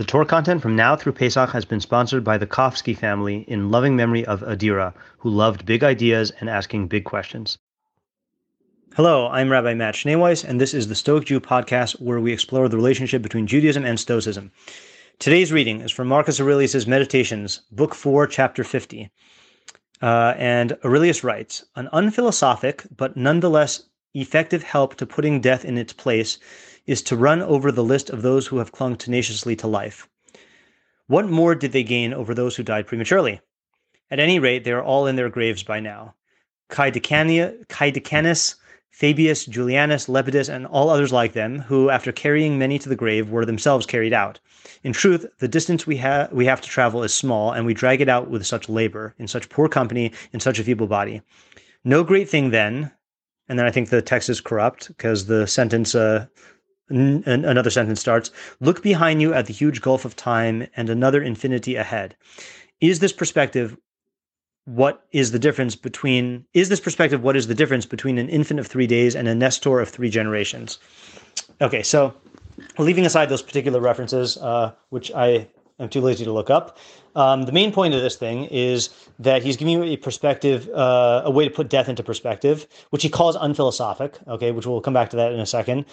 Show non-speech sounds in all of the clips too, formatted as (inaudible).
The Torah content from now through Pesach has been sponsored by the Kofsky family in loving memory of Adira, who loved big ideas and asking big questions. Hello, I'm Rabbi Matt Schneeweiss, and this is the Stoic Jew podcast where we explore the relationship between Judaism and Stoicism. Today's reading is from Marcus Aurelius' Meditations, Book 4, Chapter 50. Uh, and Aurelius writes An unphilosophic, but nonetheless effective help to putting death in its place is to run over the list of those who have clung tenaciously to life. What more did they gain over those who died prematurely? At any rate, they are all in their graves by now. Caedecanus, Fabius, Julianus, Lepidus, and all others like them, who, after carrying many to the grave, were themselves carried out. In truth, the distance we, ha- we have to travel is small, and we drag it out with such labor, in such poor company, in such a feeble body. No great thing then, and then I think the text is corrupt because the sentence uh, another sentence starts Look behind you at the huge gulf of time and another infinity ahead. Is this perspective what is the difference between is this perspective what is the difference between an infant of three days and a nestor of three generations okay so leaving aside those particular references uh, which i am too lazy to look up um, the main point of this thing is that he's giving you a perspective, uh, a way to put death into perspective, which he calls unphilosophic. Okay, which we'll come back to that in a second.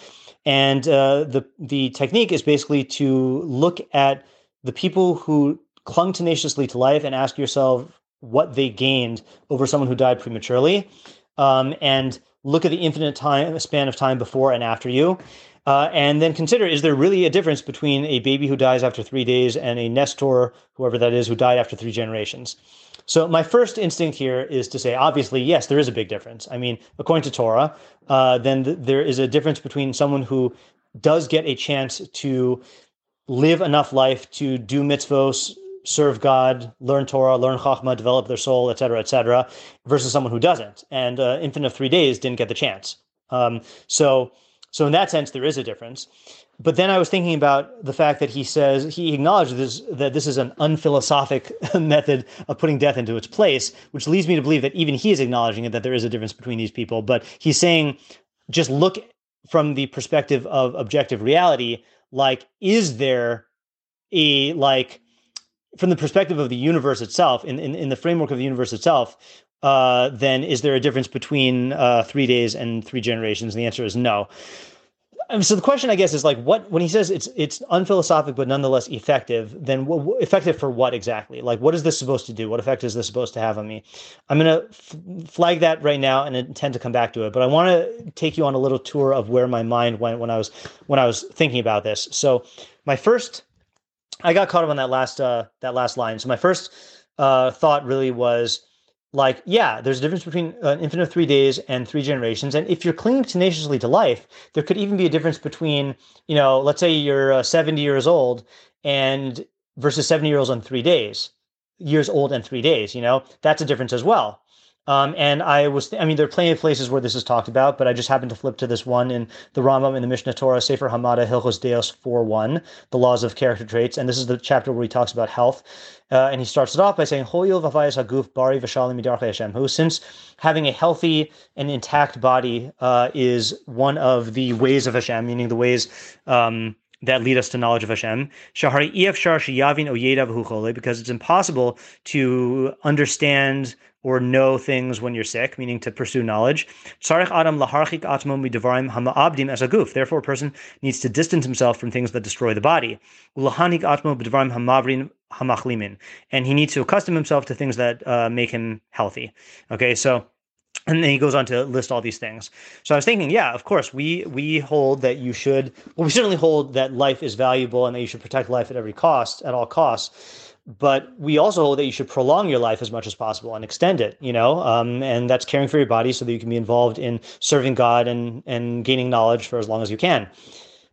And uh, the the technique is basically to look at the people who clung tenaciously to life and ask yourself what they gained over someone who died prematurely, um, and look at the infinite time span of time before and after you, uh, and then consider is there really a difference between a baby who dies after three days and a Nestor, whoever that is, who died after three generations? So, my first instinct here is to say, obviously, yes, there is a big difference. I mean, according to Torah, uh, then th- there is a difference between someone who does get a chance to live enough life to do mitzvos, serve God, learn Torah, learn Chachma, develop their soul, et cetera, et cetera, versus someone who doesn't. And uh, infant of three days didn't get the chance. Um, so, so in that sense, there is a difference. But then I was thinking about the fact that he says he acknowledges that this is an unphilosophic (laughs) method of putting death into its place, which leads me to believe that even he is acknowledging it, that there is a difference between these people. But he's saying, just look from the perspective of objective reality. Like, is there a like from the perspective of the universe itself, in, in, in the framework of the universe itself, uh, then is there a difference between uh, three days and three generations? And the answer is no. Um, so the question, I guess, is like, what when he says it's it's unphilosophic but nonetheless effective, then effective for what exactly? Like, what is this supposed to do? What effect is this supposed to have on me? I'm going to f- flag that right now and intend to come back to it. But I want to take you on a little tour of where my mind went when I was when I was thinking about this. So my first, I got caught up on that last uh, that last line. So my first uh, thought really was like yeah there's a difference between an infant of three days and three generations. And if you're clinging tenaciously to life there could even be a difference between you know let's say you're uh, 70 years old and versus 70 years old on three days years old and three days you know? That's a difference as well um, and I was, I mean, there are plenty of places where this is talked about, but I just happened to flip to this one in the Rambam in the Mishneh Torah, Sefer Hamada, Hilchos Deios 4.1, the laws of character traits. And this is the chapter where he talks about health. Uh, and he starts it off by saying, Hoyil v'vayas haguf bari v'shalim midarchei Hashem, who since having a healthy and intact body uh, is one of the ways of Hashem, meaning the ways um, that lead us to knowledge of Hashem. Shahari because it's impossible to understand or know things when you're sick, meaning to pursue knowledge. as a goof. Therefore, a person needs to distance himself from things that destroy the body. And he needs to accustom himself to things that uh, make him healthy. Okay, so and then he goes on to list all these things. So I was thinking, yeah, of course, we we hold that you should. Well, we certainly hold that life is valuable and that you should protect life at every cost, at all costs but we also hold that you should prolong your life as much as possible and extend it you know um, and that's caring for your body so that you can be involved in serving god and and gaining knowledge for as long as you can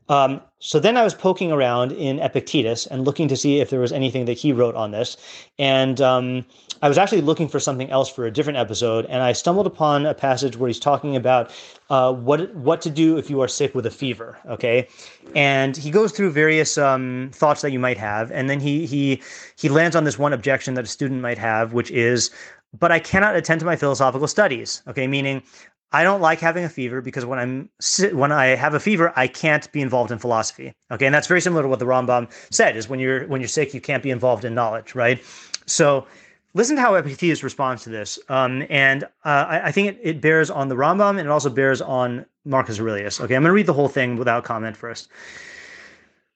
um, so then I was poking around in Epictetus and looking to see if there was anything that he wrote on this. And um, I was actually looking for something else for a different episode, and I stumbled upon a passage where he's talking about uh, what what to do if you are sick with a fever. Okay, and he goes through various um, thoughts that you might have, and then he he he lands on this one objection that a student might have, which is but I cannot attend to my philosophical studies. Okay, meaning I don't like having a fever because when I'm when I have a fever, I can't be involved in philosophy. Okay, and that's very similar to what the Rambam said: is when you're when you're sick, you can't be involved in knowledge, right? So, listen to how Epictetus responds to this, um, and uh, I, I, think it, it, bears on the Rambam and it also bears on Marcus Aurelius. Okay, I'm going to read the whole thing without comment first.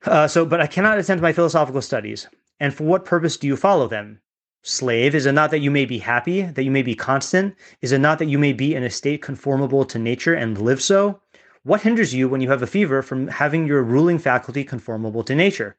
Uh, so, but I cannot attend to my philosophical studies. And for what purpose do you follow them? Slave, is it not that you may be happy, that you may be constant? Is it not that you may be in a state conformable to nature and live so? What hinders you when you have a fever from having your ruling faculty conformable to nature?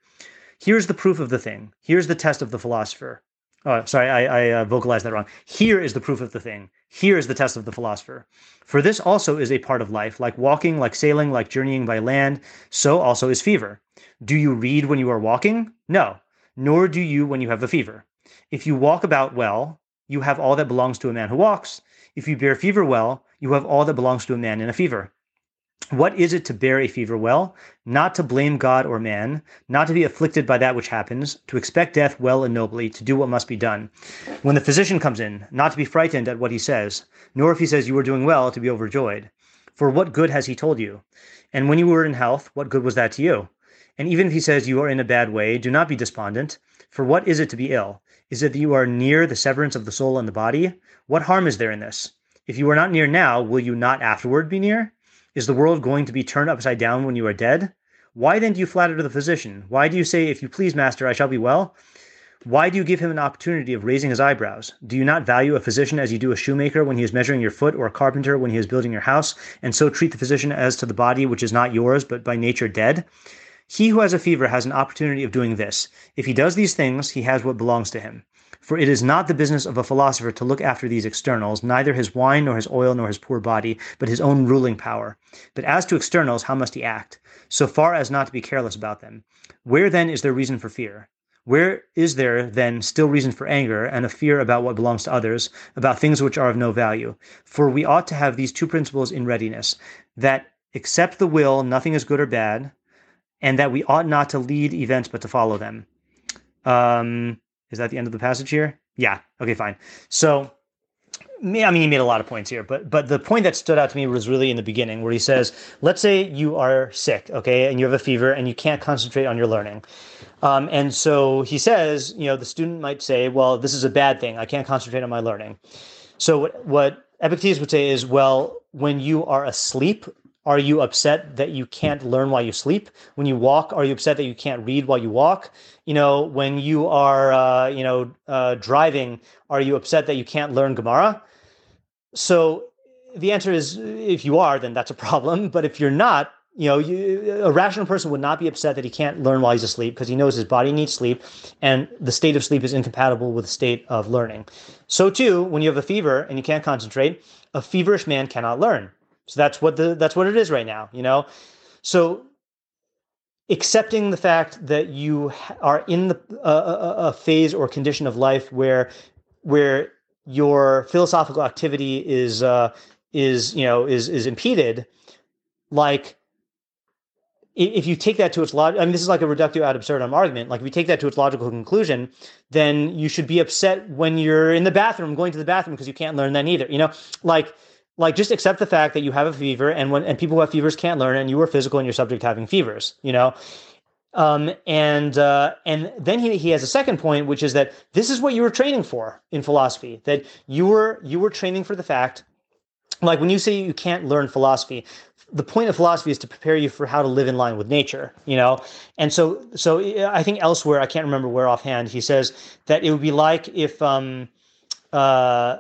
Here's the proof of the thing. Here's the test of the philosopher. Oh, sorry, I, I uh, vocalized that wrong. Here is the proof of the thing. Here is the test of the philosopher. For this also is a part of life, like walking, like sailing, like journeying by land, so also is fever. Do you read when you are walking? No, nor do you when you have a fever. If you walk about well, you have all that belongs to a man who walks. If you bear fever well, you have all that belongs to a man in a fever. What is it to bear a fever well? Not to blame God or man, not to be afflicted by that which happens, to expect death well and nobly, to do what must be done. When the physician comes in, not to be frightened at what he says, nor if he says you are doing well, to be overjoyed. For what good has he told you? And when you were in health, what good was that to you? And even if he says you are in a bad way, do not be despondent. For what is it to be ill? Is it that you are near the severance of the soul and the body? What harm is there in this? If you are not near now, will you not afterward be near? Is the world going to be turned upside down when you are dead? Why then do you flatter the physician? Why do you say, If you please, master, I shall be well? Why do you give him an opportunity of raising his eyebrows? Do you not value a physician as you do a shoemaker when he is measuring your foot, or a carpenter when he is building your house, and so treat the physician as to the body which is not yours, but by nature dead? He who has a fever has an opportunity of doing this. If he does these things, he has what belongs to him. For it is not the business of a philosopher to look after these externals, neither his wine, nor his oil, nor his poor body, but his own ruling power. But as to externals, how must he act? So far as not to be careless about them. Where then is there reason for fear? Where is there then still reason for anger and a fear about what belongs to others, about things which are of no value? For we ought to have these two principles in readiness that except the will, nothing is good or bad, and that we ought not to lead events but to follow them. Um, is that the end of the passage here? Yeah. Okay, fine. So, I mean, he made a lot of points here, but but the point that stood out to me was really in the beginning, where he says, "Let's say you are sick, okay, and you have a fever, and you can't concentrate on your learning." Um, and so he says, you know, the student might say, "Well, this is a bad thing. I can't concentrate on my learning." So what what Epictetus would say is, well, when you are asleep, are you upset that you can't learn while you sleep? When you walk, are you upset that you can't read while you walk? You know, when you are, uh, you know, uh, driving, are you upset that you can't learn Gemara? So the answer is, if you are, then that's a (laughs) problem. But if you're not, you know, you, a rational person would not be upset that he can't learn while he's asleep because he knows his body needs sleep, and the state of sleep is incompatible with the state of learning. So too, when you have a fever and you can't concentrate, a feverish man cannot learn so that's what the that's what it is right now, you know. So accepting the fact that you are in the uh, a phase or condition of life where where your philosophical activity is uh, is you know is is impeded, like if you take that to its logic, I mean, this is like a reductio ad absurdum argument. Like, if you take that to its logical conclusion, then you should be upset when you're in the bathroom, going to the bathroom because you can't learn that either. You know, like like just accept the fact that you have a fever and when and people who have fevers can't learn and you are physical and you're subject having fevers you know? Um, and uh, and then he, he has a second point which is that this is what you were training for in philosophy that you were you were training for the fact like when you say you can't learn philosophy the point of philosophy is to prepare you for how to live in line with nature you know? And so so i think elsewhere i can't remember where offhand he says that it would be like if um uh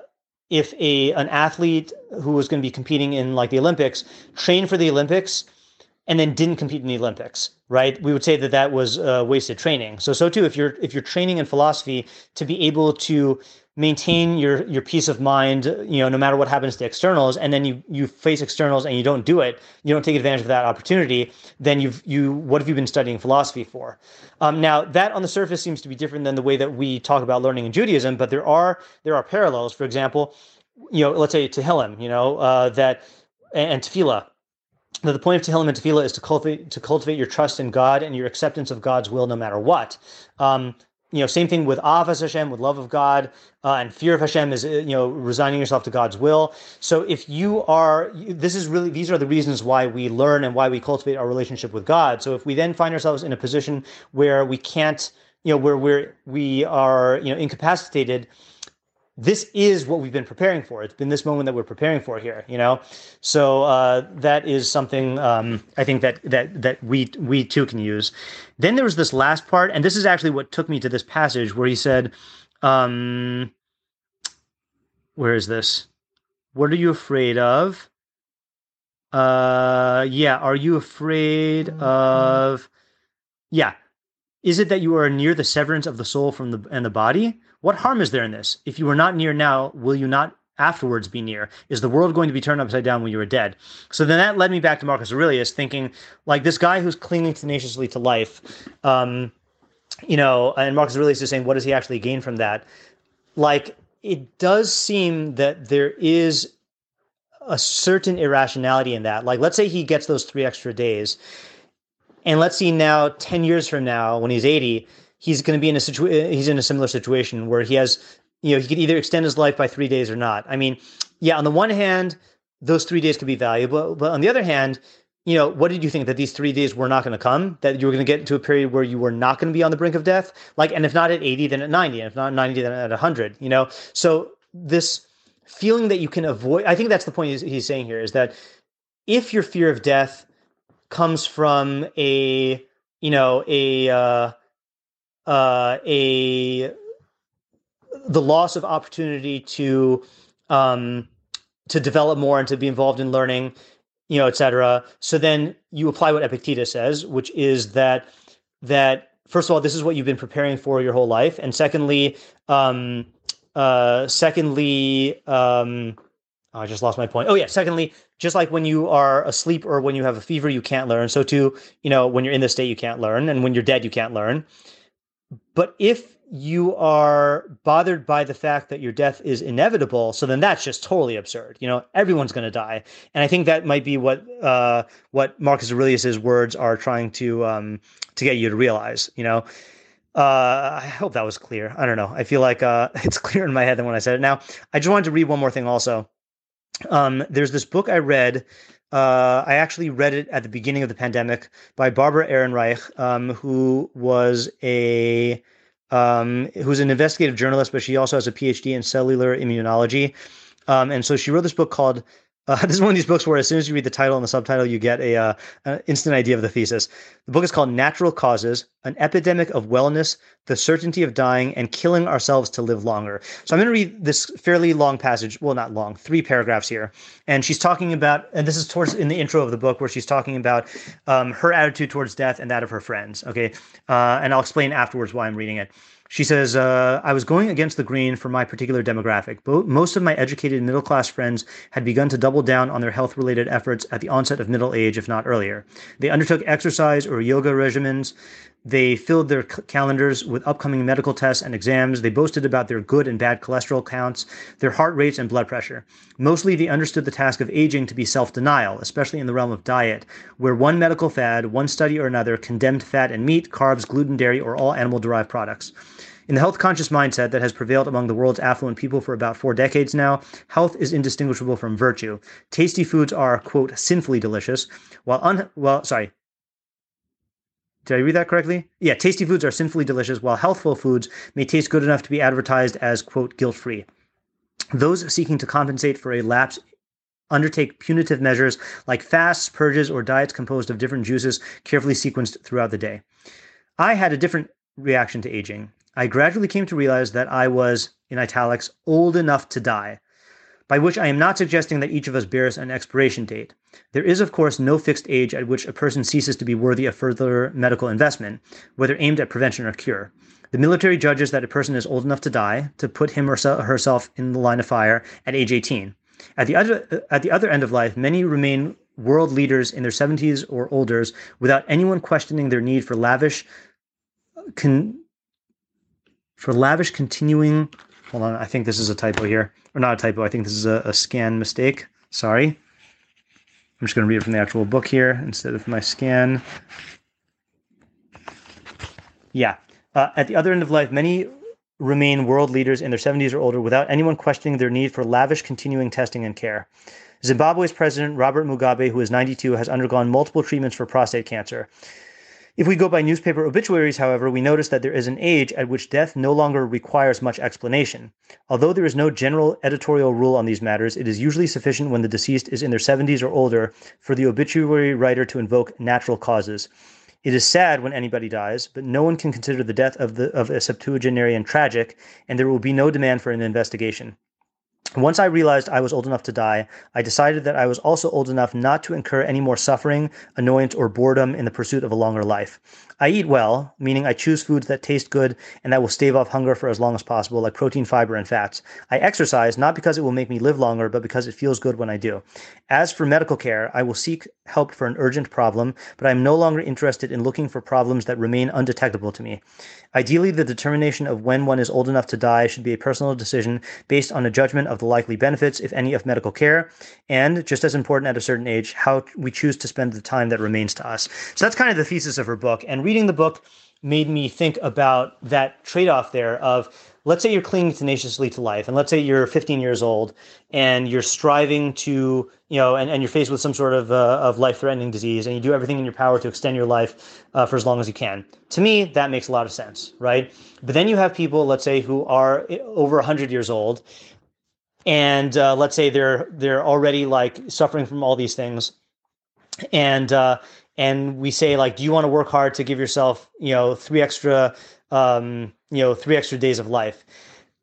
if a an athlete who was going to be competing in like the Olympics trained for the Olympics and then didn't compete in the Olympics, right? We would say that that was uh, wasted training. So so too, if you're if you're training in philosophy to be able to maintain your your peace of mind, you know, no matter what happens to externals, and then you you face externals and you don't do it, you don't take advantage of that opportunity, then you've you what have you been studying philosophy for? Um, now that on the surface seems to be different than the way that we talk about learning in Judaism, but there are there are parallels. For example, you know, let's say Tehillim, you know, uh, that and Tefillah. That the point of Tehillim and Tefillah is to cultivate to cultivate your trust in God and your acceptance of God's will, no matter what. Um, you know, same thing with ahavas Hashem, with love of God, uh, and fear of Hashem is, uh, you know, resigning yourself to God's will. So if you are, this is really, these are the reasons why we learn and why we cultivate our relationship with God. So if we then find ourselves in a position where we can't, you know, where we're, we are, you know, incapacitated, this is what we've been preparing for. It's been this moment that we're preparing for here, you know. So uh, that is something um, I think that that that we we too can use. Then there was this last part, and this is actually what took me to this passage where he said, um, "Where is this? What are you afraid of?" Uh, yeah, are you afraid of? Yeah, is it that you are near the severance of the soul from the and the body? What harm is there in this? If you are not near now, will you not afterwards be near? Is the world going to be turned upside down when you are dead? So then that led me back to Marcus Aurelius, thinking like this guy who's clinging tenaciously to life, um, you know, and Marcus Aurelius is saying, what does he actually gain from that? Like, it does seem that there is a certain irrationality in that. Like, let's say he gets those three extra days. And let's see now, 10 years from now, when he's 80, he's going to be in a situation he's in a similar situation where he has you know he could either extend his life by three days or not. I mean yeah on the one hand those three days could be valuable but on the other hand you know what did you think? That these three days were not going to come? That you were going to get into a period where you were not going to be on the brink of death? Like and if not at 80 then at 90 and if not 90 then at 100 you know? So this feeling that you can avoid i think that's the point he's, he's saying here is that if your fear of death comes from a you know a uh, uh, a the loss of opportunity to um, to develop more and to be involved in learning, you know, et cetera. So then you apply what Epictetus says, which is that that first of all, this is what you've been preparing for your whole life, and secondly, um, uh, secondly, um, oh, I just lost my point. Oh yeah, secondly, just like when you are asleep or when you have a fever, you can't learn. So too, you know, when you're in this state, you can't learn, and when you're dead, you can't learn. But if you are bothered by the fact that your death is inevitable, so then that's just totally absurd. You know, everyone's going to die, and I think that might be what uh, what Marcus Aurelius's words are trying to um, to get you to realize. You know, uh, I hope that was clear. I don't know. I feel like uh, (laughs) it's clearer in my head than when I said it. Now, I just wanted to read one more thing. Also, um, there's this book I read uh, I actually read it at the beginning of the pandemic by Barbara Ehrenreich, um, who was a um, who's an investigative journalist, but she also has a PhD in cellular immunology. Um, and so she wrote this book called uh, (laughs) this is one of these books where, as soon as you read the title and the subtitle, you get a uh, an instant idea of the thesis. The book is called "Natural Causes: An Epidemic of Wellness, the Certainty of Dying, and Killing Ourselves to Live Longer." So I'm going to read this fairly long passage. Well, not long, three paragraphs here, and she's talking about, and this is towards in the intro of the book where she's talking about um, her attitude towards death and that of her friends. Okay, uh, and I'll explain afterwards why I'm reading it. She says, uh, I was going against the grain for my particular demographic. most of my educated middle class friends had begun to double down on their health related efforts at the onset of middle age, if not earlier. They undertook exercise or yoga regimens. They filled their calendars with upcoming medical tests and exams. They boasted about their good and bad cholesterol counts, their heart rates, and blood pressure. Mostly, they understood the task of aging to be self denial, especially in the realm of diet, where one medical fad, one study or another, condemned fat and meat, carbs, gluten, dairy, or all animal derived products. In the health conscious mindset that has prevailed among the world's affluent people for about four decades now, health is indistinguishable from virtue. Tasty foods are, quote, sinfully delicious, while un, well, sorry. Did I read that correctly? Yeah, tasty foods are sinfully delicious, while healthful foods may taste good enough to be advertised as, quote, guilt free. Those seeking to compensate for a lapse undertake punitive measures like fasts, purges, or diets composed of different juices carefully sequenced throughout the day. I had a different reaction to aging. I gradually came to realize that I was, in italics, old enough to die, by which I am not suggesting that each of us bears an expiration date. There is, of course, no fixed age at which a person ceases to be worthy of further medical investment, whether aimed at prevention or cure. The military judges that a person is old enough to die, to put him or herself in the line of fire at age 18. At the other, uh, at the other end of life, many remain world leaders in their 70s or older without anyone questioning their need for lavish, con- for lavish continuing. Hold on, I think this is a typo here. Or not a typo, I think this is a, a scan mistake. Sorry. I'm just going to read it from the actual book here instead of my scan. Yeah. Uh, at the other end of life, many remain world leaders in their 70s or older without anyone questioning their need for lavish continuing testing and care. Zimbabwe's president, Robert Mugabe, who is 92, has undergone multiple treatments for prostate cancer. If we go by newspaper obituaries, however, we notice that there is an age at which death no longer requires much explanation. Although there is no general editorial rule on these matters, it is usually sufficient when the deceased is in their 70s or older for the obituary writer to invoke natural causes. It is sad when anybody dies, but no one can consider the death of, the, of a septuagenarian tragic, and there will be no demand for an investigation. Once I realized I was old enough to die, I decided that I was also old enough not to incur any more suffering, annoyance, or boredom in the pursuit of a longer life. I eat well, meaning I choose foods that taste good and that will stave off hunger for as long as possible, like protein, fiber, and fats. I exercise not because it will make me live longer, but because it feels good when I do. As for medical care, I will seek help for an urgent problem, but I am no longer interested in looking for problems that remain undetectable to me. Ideally, the determination of when one is old enough to die should be a personal decision based on a judgment of the likely benefits, if any, of medical care, and just as important at a certain age, how we choose to spend the time that remains to us. So that's kind of the thesis of her book. And reading the book made me think about that trade off there of let's say you're clinging tenaciously to life and let's say you're 15 years old and you're striving to you know and, and you're faced with some sort of, uh, of life-threatening disease and you do everything in your power to extend your life uh, for as long as you can. To me that makes a lot of sense right? But then you have people let's say who are over 100 years old and uh, let's say they're they're already like suffering from all these things and uh, and we say like do you want to work hard to give yourself you know three extra um, you know three extra days of life?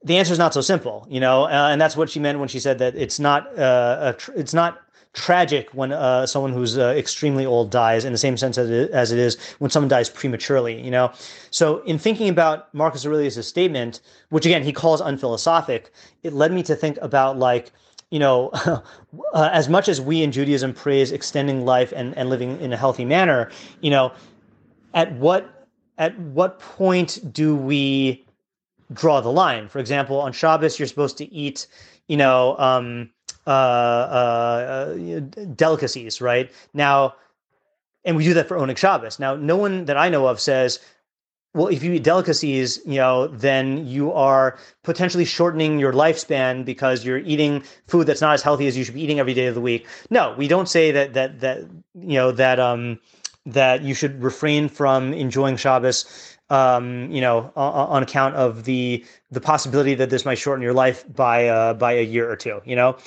The answer is not so simple you know uh, and that's what she meant when she said that it's not uh, tr- it's not tragic when uh, someone who's uh, extremely old dies in the same sense as it, as it is when someone dies prematurely you know? So in thinking about marcus aurelius' statement which again he calls unphilosophic it led me to think about like you know, (laughs) uh, as much as we in Judaism praise extending life and, and living in a healthy manner, you know, at what at what point do we draw the line? For example, on Shabbos, you're supposed to eat, you know, um, uh, uh, delicacies, right? Now, and we do that for Oneg Shabbos. Now, no one that I know of says, well, if you eat delicacies, you know, then you are potentially shortening your lifespan because you're eating food that's not as healthy as you should be eating every day of the week. No, we don't say that that that you know that um that you should refrain from enjoying Shabbos um, you know, on, on, account of the the possibility that this might shorten your life by uh, by a year or two. You know,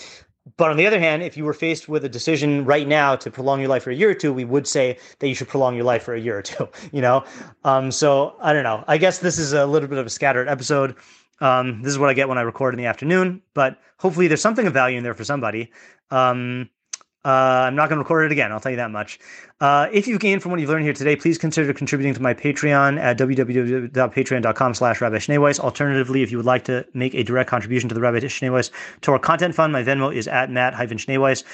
but on the other hand, if you were faced with a decision right now to prolong your life for a year or two, we would say that you should prolong your life for a year or two. (laughs) You know, um, so I don't know. I guess this is a little bit of a scattered episode. Um, this is what I get when I record in the afternoon, but hopefully there's something of value in there for somebody. Um, uh, I'm not going to record it again. I'll tell you that much. Uh, if you gain from what you've learned here today, please consider contributing to my Patreon at www.patreon.com slash Rabbi Schneeweiss. Alternatively, if you would like to make a direct contribution to the Rabbi Schneeweiss Torah Content Fund, my Venmo is at matt-schneeweiss.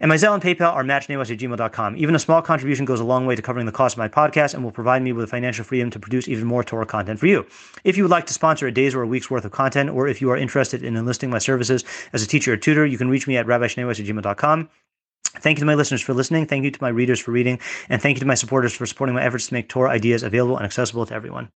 And my Zelle and PayPal are mattschneeweiss at gmail.com. Even a small contribution goes a long way to covering the cost of my podcast and will provide me with the financial freedom to produce even more Torah content for you. If you would like to sponsor a day's or a week's worth of content, or if you are interested in enlisting my services as a teacher or tutor, you can reach me at rabbischneeweiss at gmail.com. Thank you to my listeners for listening. Thank you to my readers for reading. And thank you to my supporters for supporting my efforts to make Torah ideas available and accessible to everyone.